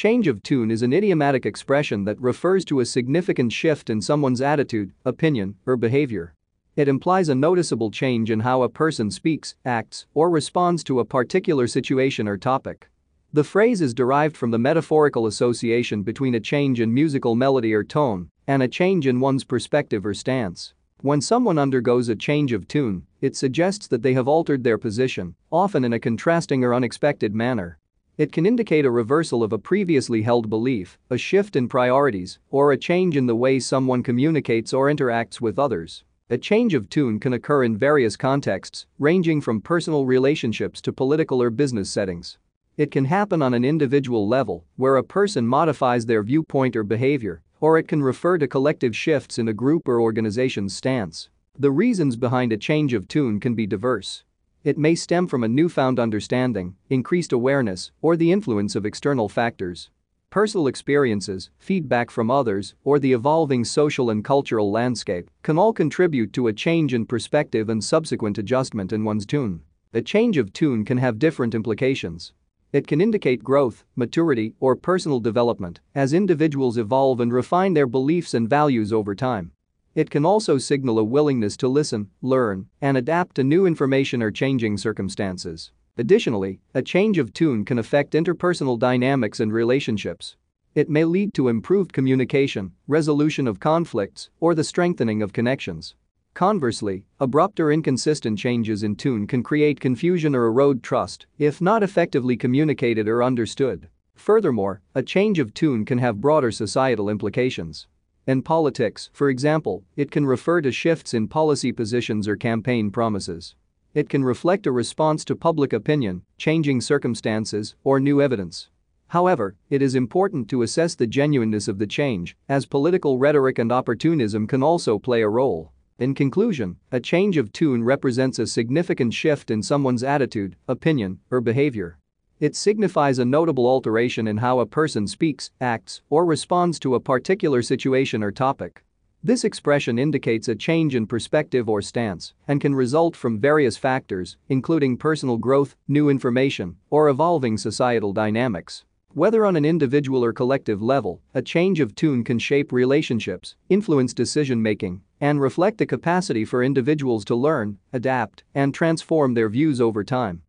Change of tune is an idiomatic expression that refers to a significant shift in someone's attitude, opinion, or behavior. It implies a noticeable change in how a person speaks, acts, or responds to a particular situation or topic. The phrase is derived from the metaphorical association between a change in musical melody or tone and a change in one's perspective or stance. When someone undergoes a change of tune, it suggests that they have altered their position, often in a contrasting or unexpected manner. It can indicate a reversal of a previously held belief, a shift in priorities, or a change in the way someone communicates or interacts with others. A change of tune can occur in various contexts, ranging from personal relationships to political or business settings. It can happen on an individual level, where a person modifies their viewpoint or behavior, or it can refer to collective shifts in a group or organization's stance. The reasons behind a change of tune can be diverse. It may stem from a newfound understanding, increased awareness, or the influence of external factors. Personal experiences, feedback from others, or the evolving social and cultural landscape can all contribute to a change in perspective and subsequent adjustment in one's tune. A change of tune can have different implications. It can indicate growth, maturity, or personal development as individuals evolve and refine their beliefs and values over time. It can also signal a willingness to listen, learn, and adapt to new information or changing circumstances. Additionally, a change of tune can affect interpersonal dynamics and relationships. It may lead to improved communication, resolution of conflicts, or the strengthening of connections. Conversely, abrupt or inconsistent changes in tune can create confusion or erode trust if not effectively communicated or understood. Furthermore, a change of tune can have broader societal implications. In politics, for example, it can refer to shifts in policy positions or campaign promises. It can reflect a response to public opinion, changing circumstances, or new evidence. However, it is important to assess the genuineness of the change, as political rhetoric and opportunism can also play a role. In conclusion, a change of tune represents a significant shift in someone's attitude, opinion, or behavior. It signifies a notable alteration in how a person speaks, acts, or responds to a particular situation or topic. This expression indicates a change in perspective or stance and can result from various factors, including personal growth, new information, or evolving societal dynamics. Whether on an individual or collective level, a change of tune can shape relationships, influence decision making, and reflect the capacity for individuals to learn, adapt, and transform their views over time.